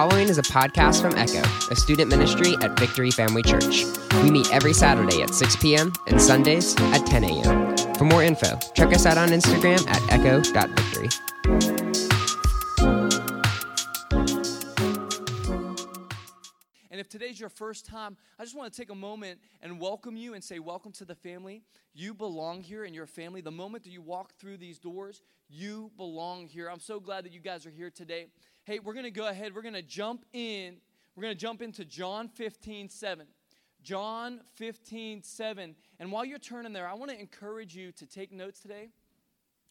following is a podcast from Echo, a student ministry at Victory Family Church. We meet every Saturday at 6 p.m. and Sundays at 10 a.m. For more info, check us out on Instagram at echo.victory. And if today's your first time, I just want to take a moment and welcome you and say, Welcome to the family. You belong here in your family. The moment that you walk through these doors, you belong here. I'm so glad that you guys are here today. Hey, we're going to go ahead. We're going to jump in. We're going to jump into John 15, 7. John 15, 7. And while you're turning there, I want to encourage you to take notes today.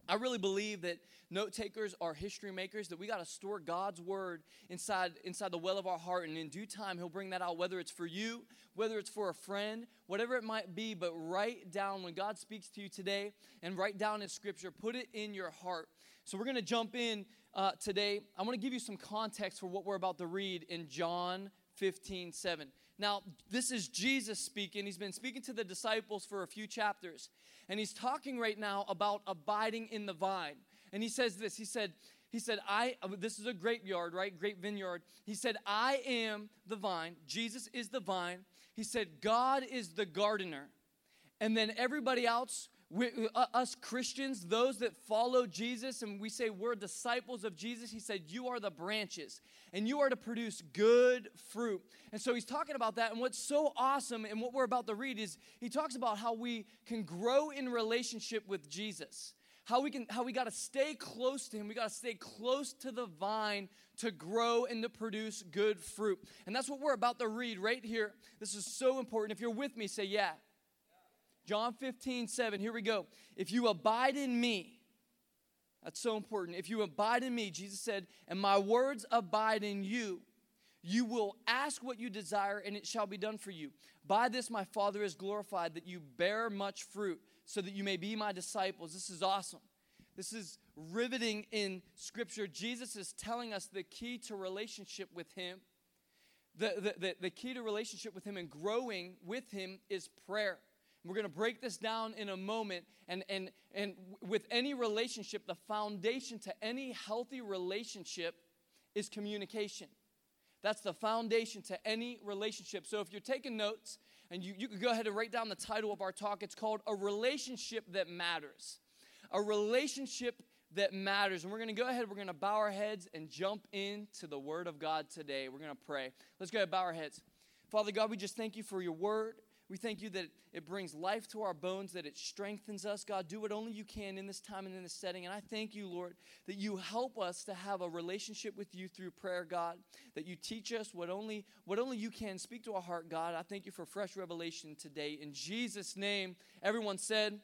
I really believe that note takers are history makers, that we got to store God's word inside, inside the well of our heart, and in due time, He'll bring that out, whether it's for you, whether it's for a friend, whatever it might be. But write down when God speaks to you today and write down in Scripture, put it in your heart. So we're going to jump in uh, today. I want to give you some context for what we're about to read in John 15 7. Now, this is Jesus speaking. He's been speaking to the disciples for a few chapters. And he's talking right now about abiding in the vine. And he says this He said, he said, I, this is a grapeyard, right? Grape vineyard. He said, I am the vine. Jesus is the vine. He said, God is the gardener. And then everybody else, we, uh, us Christians, those that follow Jesus, and we say we're disciples of Jesus, he said, You are the branches, and you are to produce good fruit. And so he's talking about that. And what's so awesome, and what we're about to read, is he talks about how we can grow in relationship with Jesus. How we can, how we got to stay close to him. We got to stay close to the vine to grow and to produce good fruit. And that's what we're about to read right here. This is so important. If you're with me, say yeah. John 15, 7. Here we go. If you abide in me, that's so important. If you abide in me, Jesus said, and my words abide in you, you will ask what you desire, and it shall be done for you. By this my Father is glorified, that you bear much fruit, so that you may be my disciples. This is awesome. This is riveting in Scripture. Jesus is telling us the key to relationship with Him. The, the, the, the key to relationship with Him and growing with Him is prayer. We're going to break this down in a moment. And, and, and with any relationship, the foundation to any healthy relationship is communication. That's the foundation to any relationship. So if you're taking notes, and you, you could go ahead and write down the title of our talk, it's called A Relationship That Matters. A relationship that matters. And we're going to go ahead, we're going to bow our heads and jump into the Word of God today. We're going to pray. Let's go ahead and bow our heads. Father God, we just thank you for your Word. We thank you that it brings life to our bones, that it strengthens us. God, do what only you can in this time and in this setting. And I thank you, Lord, that you help us to have a relationship with you through prayer, God, that you teach us what only, what only you can. Speak to our heart, God. I thank you for fresh revelation today. In Jesus' name, everyone said,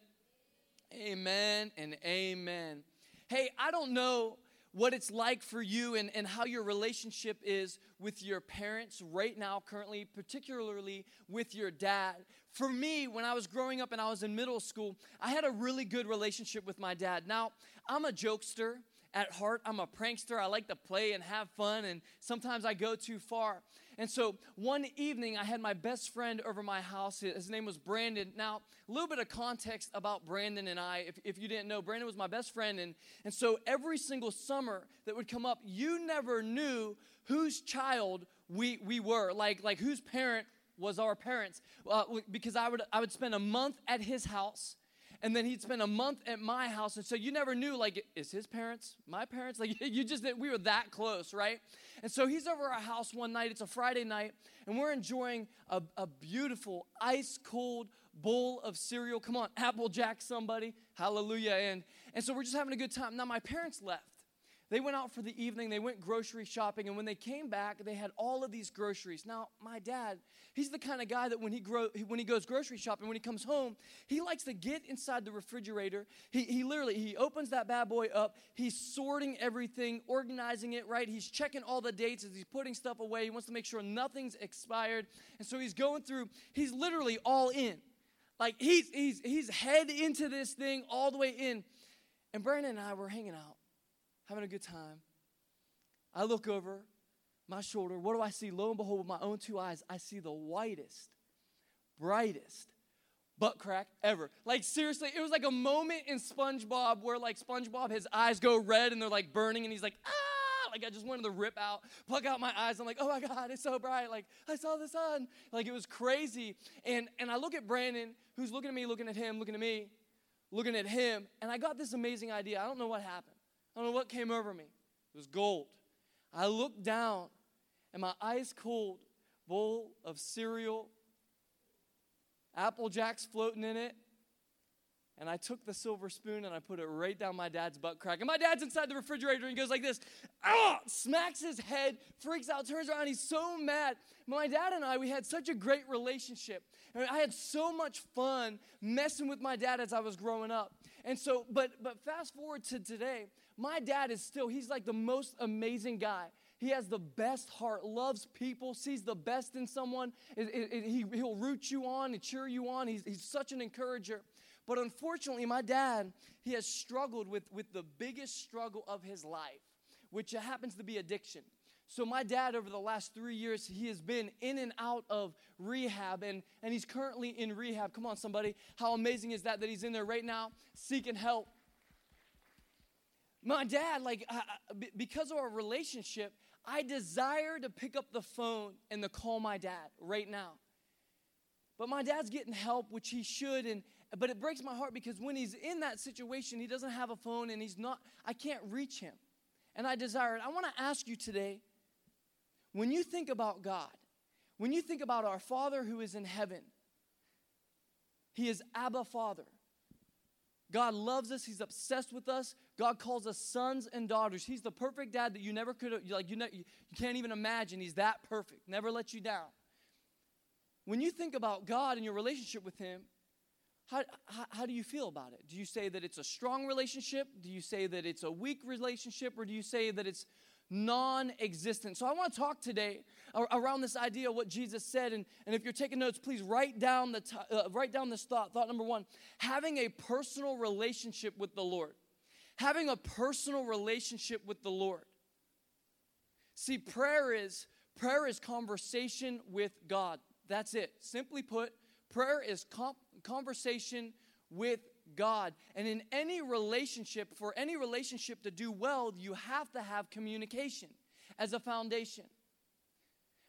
Amen and amen. Hey, I don't know what it's like for you and, and how your relationship is with your parents right now, currently, particularly with your dad. For me, when I was growing up and I was in middle school, I had a really good relationship with my dad. Now, I'm a jokester at heart, I'm a prankster. I like to play and have fun, and sometimes I go too far. And so one evening, I had my best friend over my house. His name was Brandon. Now, a little bit of context about Brandon and I. If, if you didn't know, Brandon was my best friend. And, and so every single summer that would come up, you never knew whose child we, we were, like, like whose parent was our parents. Uh, because I would, I would spend a month at his house and then he'd spend a month at my house. And so you never knew like is his parents my parents? Like you just we were that close right? And so he's over our house one night. It's a friday night and we're enjoying a, a beautiful ice cold bowl of cereal. Come on applejack somebody. Hallelujah and and so we're just having a good time. Now my parents left they went out for the evening, they went grocery shopping, and when they came back, they had all of these groceries. Now, my dad, he's the kind of guy that when he, grow, when he goes grocery shopping, when he comes home, he likes to get inside the refrigerator. He, he literally, he opens that bad boy up, he's sorting everything, organizing it, right? He's checking all the dates as he's putting stuff away. He wants to make sure nothing's expired. And so he's going through, he's literally all in. Like he's, he's, he's head into this thing all the way in. And Brandon and I were hanging out having a good time. I look over my shoulder. What do I see? Lo and behold, with my own two eyes, I see the whitest, brightest butt crack ever. Like, seriously, it was like a moment in SpongeBob where, like, SpongeBob, his eyes go red and they're like burning, and he's like, ah, Like I just wanted to rip out, pluck out my eyes. I'm like, oh my God, it's so bright. Like I saw the sun. Like it was crazy. And and I look at Brandon, who's looking at me, looking at him, looking at me, looking at him, and I got this amazing idea. I don't know what happened. I don't know what came over me. It was gold. I looked down, and my ice cold bowl of cereal, Apple Jacks floating in it, and I took the silver spoon and I put it right down my dad's butt crack. And my dad's inside the refrigerator and he goes like this, ah, smacks his head, freaks out, turns around. He's so mad. My dad and I, we had such a great relationship. And I had so much fun messing with my dad as I was growing up. And so, but but fast forward to today, my dad is still, he's like the most amazing guy. He has the best heart, loves people, sees the best in someone. It, it, it, he, he'll root you on and cheer you on. He's, he's such an encourager. But unfortunately, my dad, he has struggled with, with the biggest struggle of his life, which happens to be addiction. So, my dad, over the last three years, he has been in and out of rehab, and, and he's currently in rehab. Come on, somebody. How amazing is that that he's in there right now seeking help? My dad, like, because of our relationship, I desire to pick up the phone and to call my dad right now. But my dad's getting help, which he should, and but it breaks my heart because when he's in that situation, he doesn't have a phone and he's not, I can't reach him. And I desire it. I want to ask you today when you think about God, when you think about our Father who is in heaven, He is Abba Father. God loves us. He's obsessed with us. God calls us sons and daughters. He's the perfect dad that you never could like, you, know, you can't even imagine. He's that perfect, never let you down. When you think about God and your relationship with Him, how, how, how, do you feel about it? Do you say that it's a strong relationship? Do you say that it's a weak relationship? Or do you say that it's non existent? So I want to talk today around this idea of what Jesus said. And, and if you're taking notes, please write down, the t- uh, write down this thought. Thought number one having a personal relationship with the Lord. Having a personal relationship with the Lord. See, prayer is prayer is conversation with God. That's it. Simply put, prayer is com- conversation with God. And in any relationship, for any relationship to do well, you have to have communication as a foundation.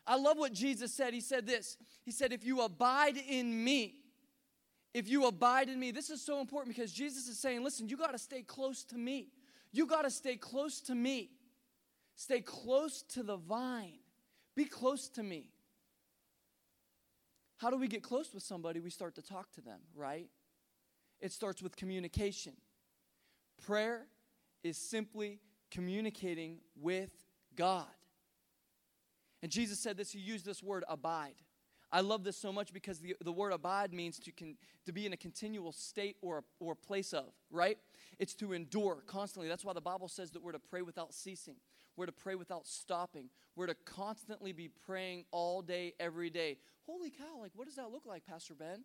I love what Jesus said. He said this He said, If you abide in me, if you abide in me, this is so important because Jesus is saying, Listen, you got to stay close to me. You got to stay close to me. Stay close to the vine. Be close to me. How do we get close with somebody? We start to talk to them, right? It starts with communication. Prayer is simply communicating with God. And Jesus said this, he used this word abide. I love this so much because the, the word abide means to, con, to be in a continual state or, or place of, right? It's to endure constantly. That's why the Bible says that we're to pray without ceasing. We're to pray without stopping. We're to constantly be praying all day, every day. Holy cow, like, what does that look like, Pastor Ben?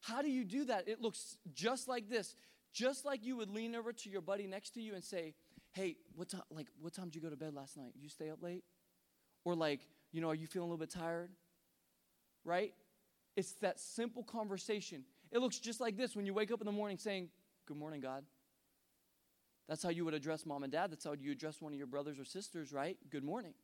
How do you do that? It looks just like this. Just like you would lean over to your buddy next to you and say, Hey, what time like what time did you go to bed last night? You stay up late? Or like, you know, are you feeling a little bit tired? Right? It's that simple conversation. It looks just like this when you wake up in the morning saying, Good morning, God. That's how you would address mom and dad. That's how you address one of your brothers or sisters, right? Good morning.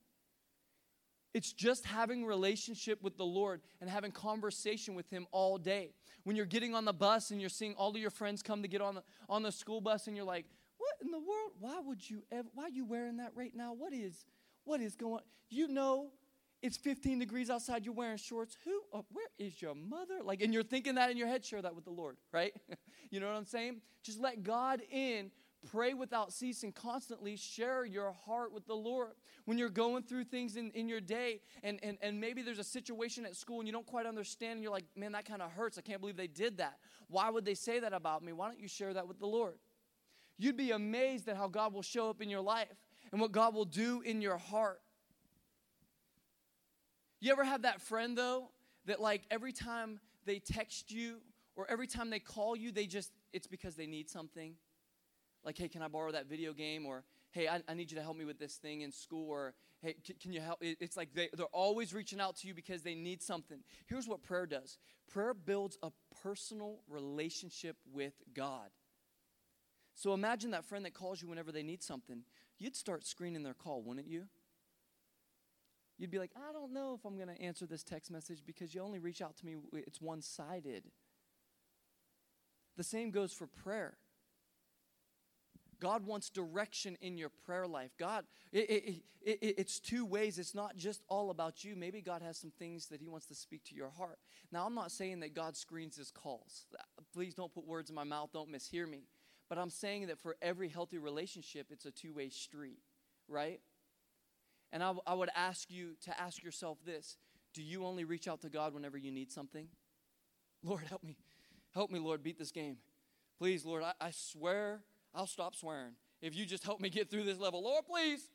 It's just having relationship with the Lord and having conversation with Him all day. When you're getting on the bus and you're seeing all of your friends come to get on the, on the school bus and you're like, what in the world? Why would you ever, why are you wearing that right now? What is, what is going You know it's 15 degrees outside, you're wearing shorts. Who, uh, where is your mother? Like, and you're thinking that in your head, share that with the Lord, right? you know what I'm saying? Just let God in Pray without ceasing, constantly share your heart with the Lord. When you're going through things in, in your day, and, and, and maybe there's a situation at school and you don't quite understand, and you're like, man, that kind of hurts. I can't believe they did that. Why would they say that about me? Why don't you share that with the Lord? You'd be amazed at how God will show up in your life and what God will do in your heart. You ever have that friend, though, that like every time they text you or every time they call you, they just, it's because they need something? like, hey, can I borrow that video game? Or, hey, I, I need you to help me with this thing in school. Or, hey, c- can you help? It's like they, they're always reaching out to you because they need something. Here's what prayer does prayer builds a personal relationship with God. So imagine that friend that calls you whenever they need something. you'd start screening their call, wouldn't you? You'd be like, I don't know if I'm going to answer this text message because you only reach out to me, it's one sided. The same goes for prayer. God wants direction in your prayer life. God, it, it, it, it's two ways. It's not just all about you. Maybe God has some things that He wants to speak to your heart. Now, I'm not saying that God screens His calls. Please don't put words in my mouth. Don't mishear me. But I'm saying that for every healthy relationship, it's a two way street, right? And I, I would ask you to ask yourself this Do you only reach out to God whenever you need something? Lord, help me. Help me, Lord, beat this game. Please, Lord, I, I swear I'll stop swearing if you just help me get through this level. Lord, please.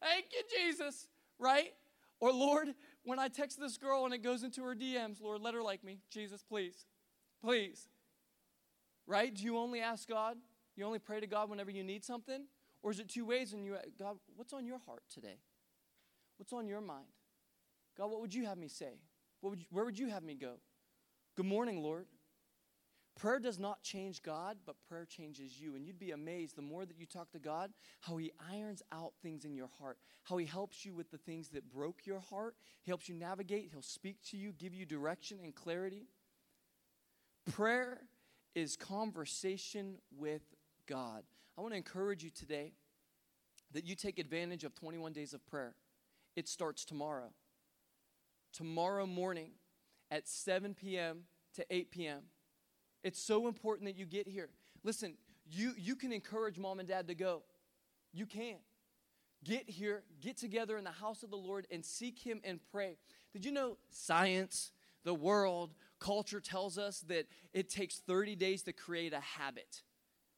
Thank you, Jesus. Right? Or, Lord, when I text this girl and it goes into her DMs, Lord, let her like me. Jesus, please. Please. Right? Do you only ask God? You only pray to God whenever you need something? Or is it two ways and you, God, what's on your heart today? What's on your mind? God, what would you have me say? Would you, where would you have me go? Good morning, Lord. Prayer does not change God, but prayer changes you. And you'd be amazed the more that you talk to God, how He irons out things in your heart, how He helps you with the things that broke your heart. He helps you navigate, He'll speak to you, give you direction and clarity. Prayer is conversation with God. I want to encourage you today that you take advantage of 21 days of prayer. It starts tomorrow. Tomorrow morning at 7 p.m. to 8 p.m. It's so important that you get here. Listen, you, you can encourage mom and dad to go. You can. Get here, get together in the house of the Lord, and seek Him and pray. Did you know science, the world, culture tells us that it takes 30 days to create a habit,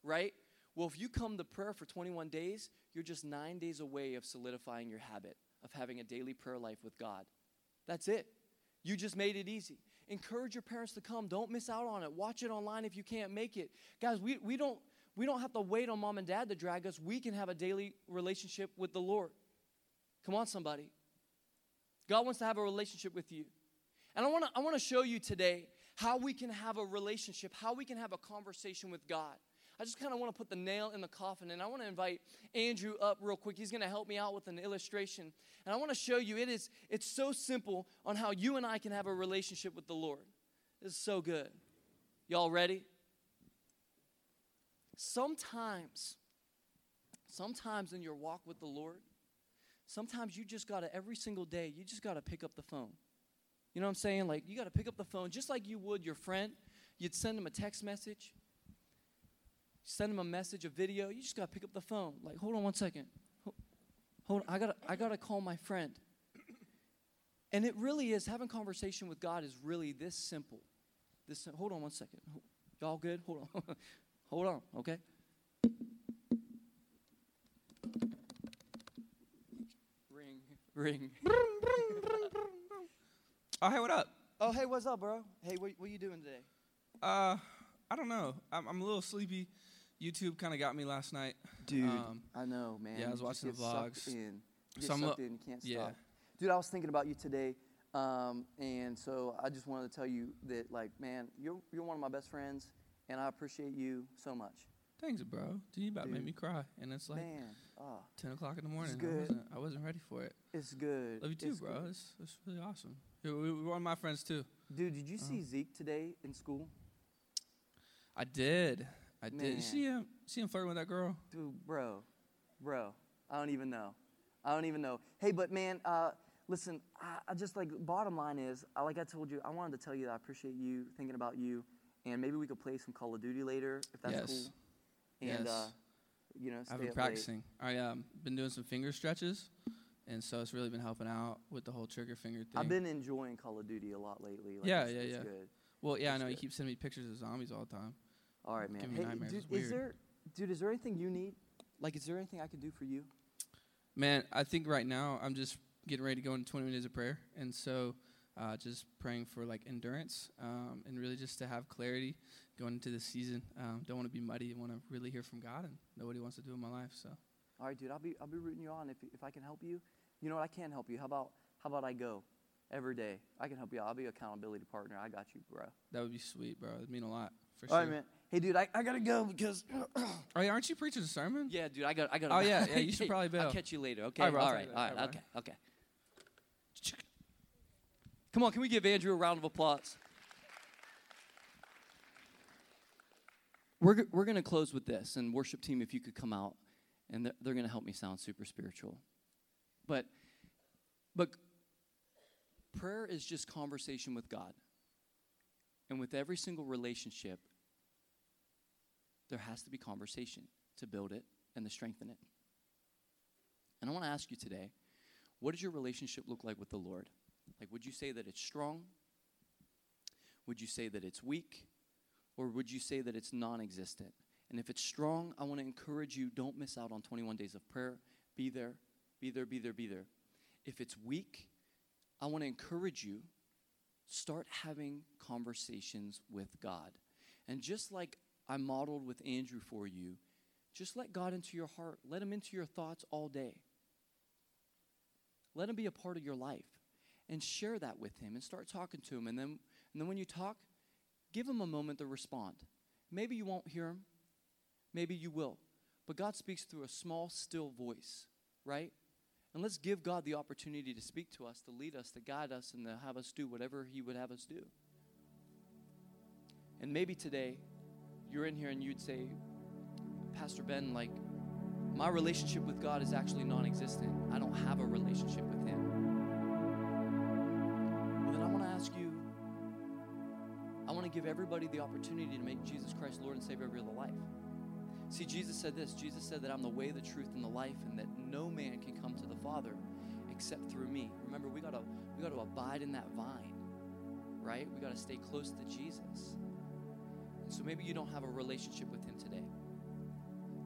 right? Well, if you come to prayer for 21 days, you're just nine days away of solidifying your habit of having a daily prayer life with God. That's it. You just made it easy. Encourage your parents to come. Don't miss out on it. Watch it online if you can't make it. Guys, we, we, don't, we don't have to wait on mom and dad to drag us. We can have a daily relationship with the Lord. Come on, somebody. God wants to have a relationship with you. And I want to I want to show you today how we can have a relationship, how we can have a conversation with God. I just kind of want to put the nail in the coffin, and I want to invite Andrew up real quick. He's going to help me out with an illustration, and I want to show you it is it's so simple on how you and I can have a relationship with the Lord. This is so good. Y'all ready? Sometimes, sometimes in your walk with the Lord, sometimes you just got to every single day you just got to pick up the phone. You know what I'm saying? Like you got to pick up the phone just like you would your friend. You'd send him a text message send them a message, a video, you just got to pick up the phone. Like, hold on one second. Hold on, I got I got to call my friend. And it really is having conversation with God is really this simple. This hold on one second. Y'all good? Hold on. hold on, okay? Ring, ring. oh, hey, what up? Oh, hey, what's up, bro? Hey, what, what you doing today? Uh, I don't know. I'm, I'm a little sleepy. YouTube kind of got me last night. Dude, um, I know, man. Yeah, I was watching the vlogs. In. You so sucked in. You can't yeah. stop. Dude, I was thinking about you today, um, and so I just wanted to tell you that, like, man, you're you're one of my best friends, and I appreciate you so much. Thanks, bro. Dude, you about Dude. made me cry, and it's like man, oh, ten o'clock in the morning. It's good. I wasn't, I wasn't ready for it. It's good. Love you too, it's bro. It's, it's really awesome. We, we, we're one of my friends too. Dude, did you uh-huh. see Zeke today in school? I did. I Man. did. You see him? See him flirting with that girl? Dude, bro, bro. I don't even know. I don't even know. Hey, but man, uh, listen. I, I, just like bottom line is, like I told you, I wanted to tell you that I appreciate you thinking about you, and maybe we could play some Call of Duty later if that's yes. cool. And yes. uh, you know, I've been practicing. Late. I um been doing some finger stretches. And so it's really been helping out with the whole trigger finger thing. I've been enjoying Call of Duty a lot lately. Like yeah, it's, yeah, it's yeah. Good. Well, yeah, it's I know. Good. You keep sending me pictures of zombies all the time. All right, man. Hey, dude, is there, dude, is there anything you need? Like, is there anything I can do for you? Man, I think right now I'm just getting ready to go into 20 minutes of prayer, and so uh, just praying for like endurance um, and really just to have clarity going into this season. Um, don't want to be muddy. want to really hear from God and know what He wants to do in my life. So. All right, dude. I'll be I'll be rooting you on if if I can help you. You know what? I can help you. How about how about I go every day? I can help you. I'll be accountability partner. I got you, bro. That would be sweet, bro. It'd mean a lot For All right, sure. man. Hey, dude, I, I gotta go because. Oh, yeah, aren't you preaching a sermon? yeah, dude, I got I got. Oh, yeah, yeah, you should probably I'll catch you later. Okay. All right, bro, I'll all talk right. to you All later. right. All Okay. Okay. Come on, can we give Andrew a round of applause? We're, we're going to close with this, and worship team, if you could come out, and they're, they're going to help me sound super spiritual. But, but prayer is just conversation with God. And with every single relationship, there has to be conversation to build it and to strengthen it. And I want to ask you today what does your relationship look like with the Lord? Like, would you say that it's strong? Would you say that it's weak? Or would you say that it's non existent? And if it's strong, I want to encourage you don't miss out on 21 days of prayer. Be there, be there, be there, be there. If it's weak, I want to encourage you start having conversations with God. And just like I modeled with Andrew for you, just let God into your heart. Let him into your thoughts all day. Let him be a part of your life and share that with him and start talking to him. And then, and then when you talk, give him a moment to respond. Maybe you won't hear him, maybe you will. But God speaks through a small, still voice, right? And let's give God the opportunity to speak to us, to lead us, to guide us, and to have us do whatever He would have us do. And maybe today you're in here and you'd say, Pastor Ben, like, my relationship with God is actually non existent. I don't have a relationship with Him. Well, then I want to ask you I want to give everybody the opportunity to make Jesus Christ Lord and Savior of your life. See, Jesus said this Jesus said that I'm the way, the truth, and the life, and that no man can come to the Father except through me. Remember, we gotta we gotta abide in that vine, right? We gotta stay close to Jesus. And so maybe you don't have a relationship with him today.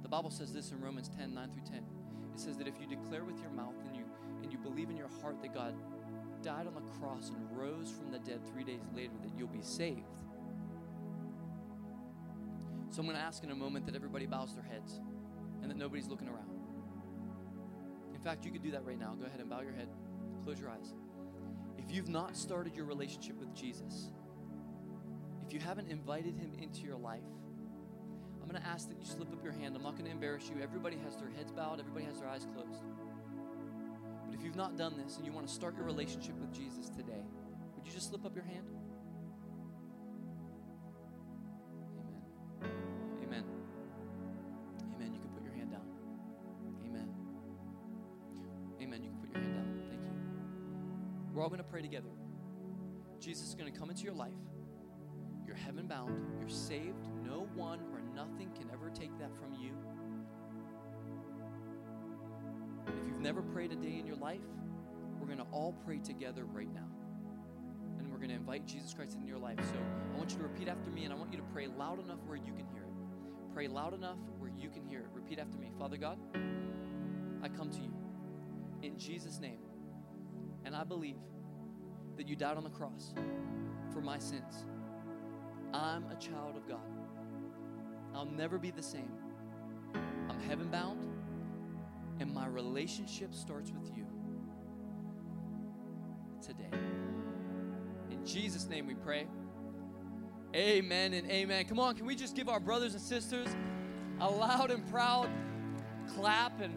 The Bible says this in Romans 10, 9 through 10. It says that if you declare with your mouth and you and you believe in your heart that God died on the cross and rose from the dead three days later, that you'll be saved. So I'm going to ask in a moment that everybody bows their heads and that nobody's looking around. In fact, you could do that right now. Go ahead and bow your head, close your eyes. If you've not started your relationship with Jesus, if you haven't invited him into your life, I'm going to ask that you slip up your hand. I'm not going to embarrass you. Everybody has their heads bowed, everybody has their eyes closed. But if you've not done this and you want to start your relationship with Jesus today, would you just slip up your hand? All going to pray together. Jesus is going to come into your life. You're heaven bound. You're saved. No one or nothing can ever take that from you. If you've never prayed a day in your life, we're going to all pray together right now. And we're going to invite Jesus Christ into your life. So I want you to repeat after me, and I want you to pray loud enough where you can hear it. Pray loud enough where you can hear it. Repeat after me Father God, I come to you in Jesus' name, and I believe that you died on the cross for my sins. I'm a child of God. I'll never be the same. I'm heaven bound, and my relationship starts with you today. In Jesus' name we pray. Amen and amen. Come on, can we just give our brothers and sisters a loud and proud clap and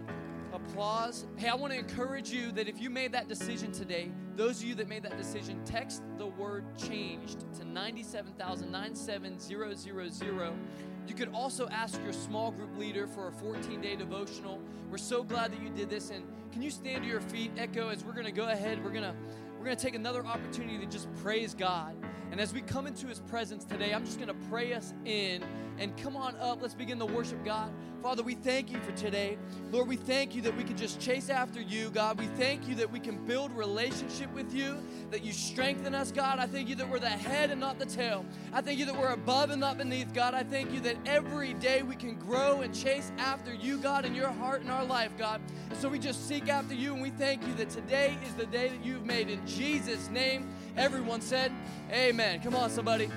applause? Hey, I want to encourage you that if you made that decision today, those of you that made that decision, text the word changed to 97,000 97000. You could also ask your small group leader for a 14 day devotional. We're so glad that you did this. And can you stand to your feet, Echo, as we're going to go ahead? We're going to we're going to take another opportunity to just praise God. And as we come into His presence today, I'm just going to pray us in. And come on up, let's begin to worship God. Father, we thank you for today. Lord, we thank you that we can just chase after you, God. We thank you that we can build relationship with you, that you strengthen us, God. I thank you that we're the head and not the tail. I thank you that we're above and not beneath, God. I thank you that every day we can grow and chase after you, God, in your heart and our life, God. And so we just seek after you, and we thank you that today is the day that you've made. In Jesus' name, everyone said, Amen. Come on, somebody.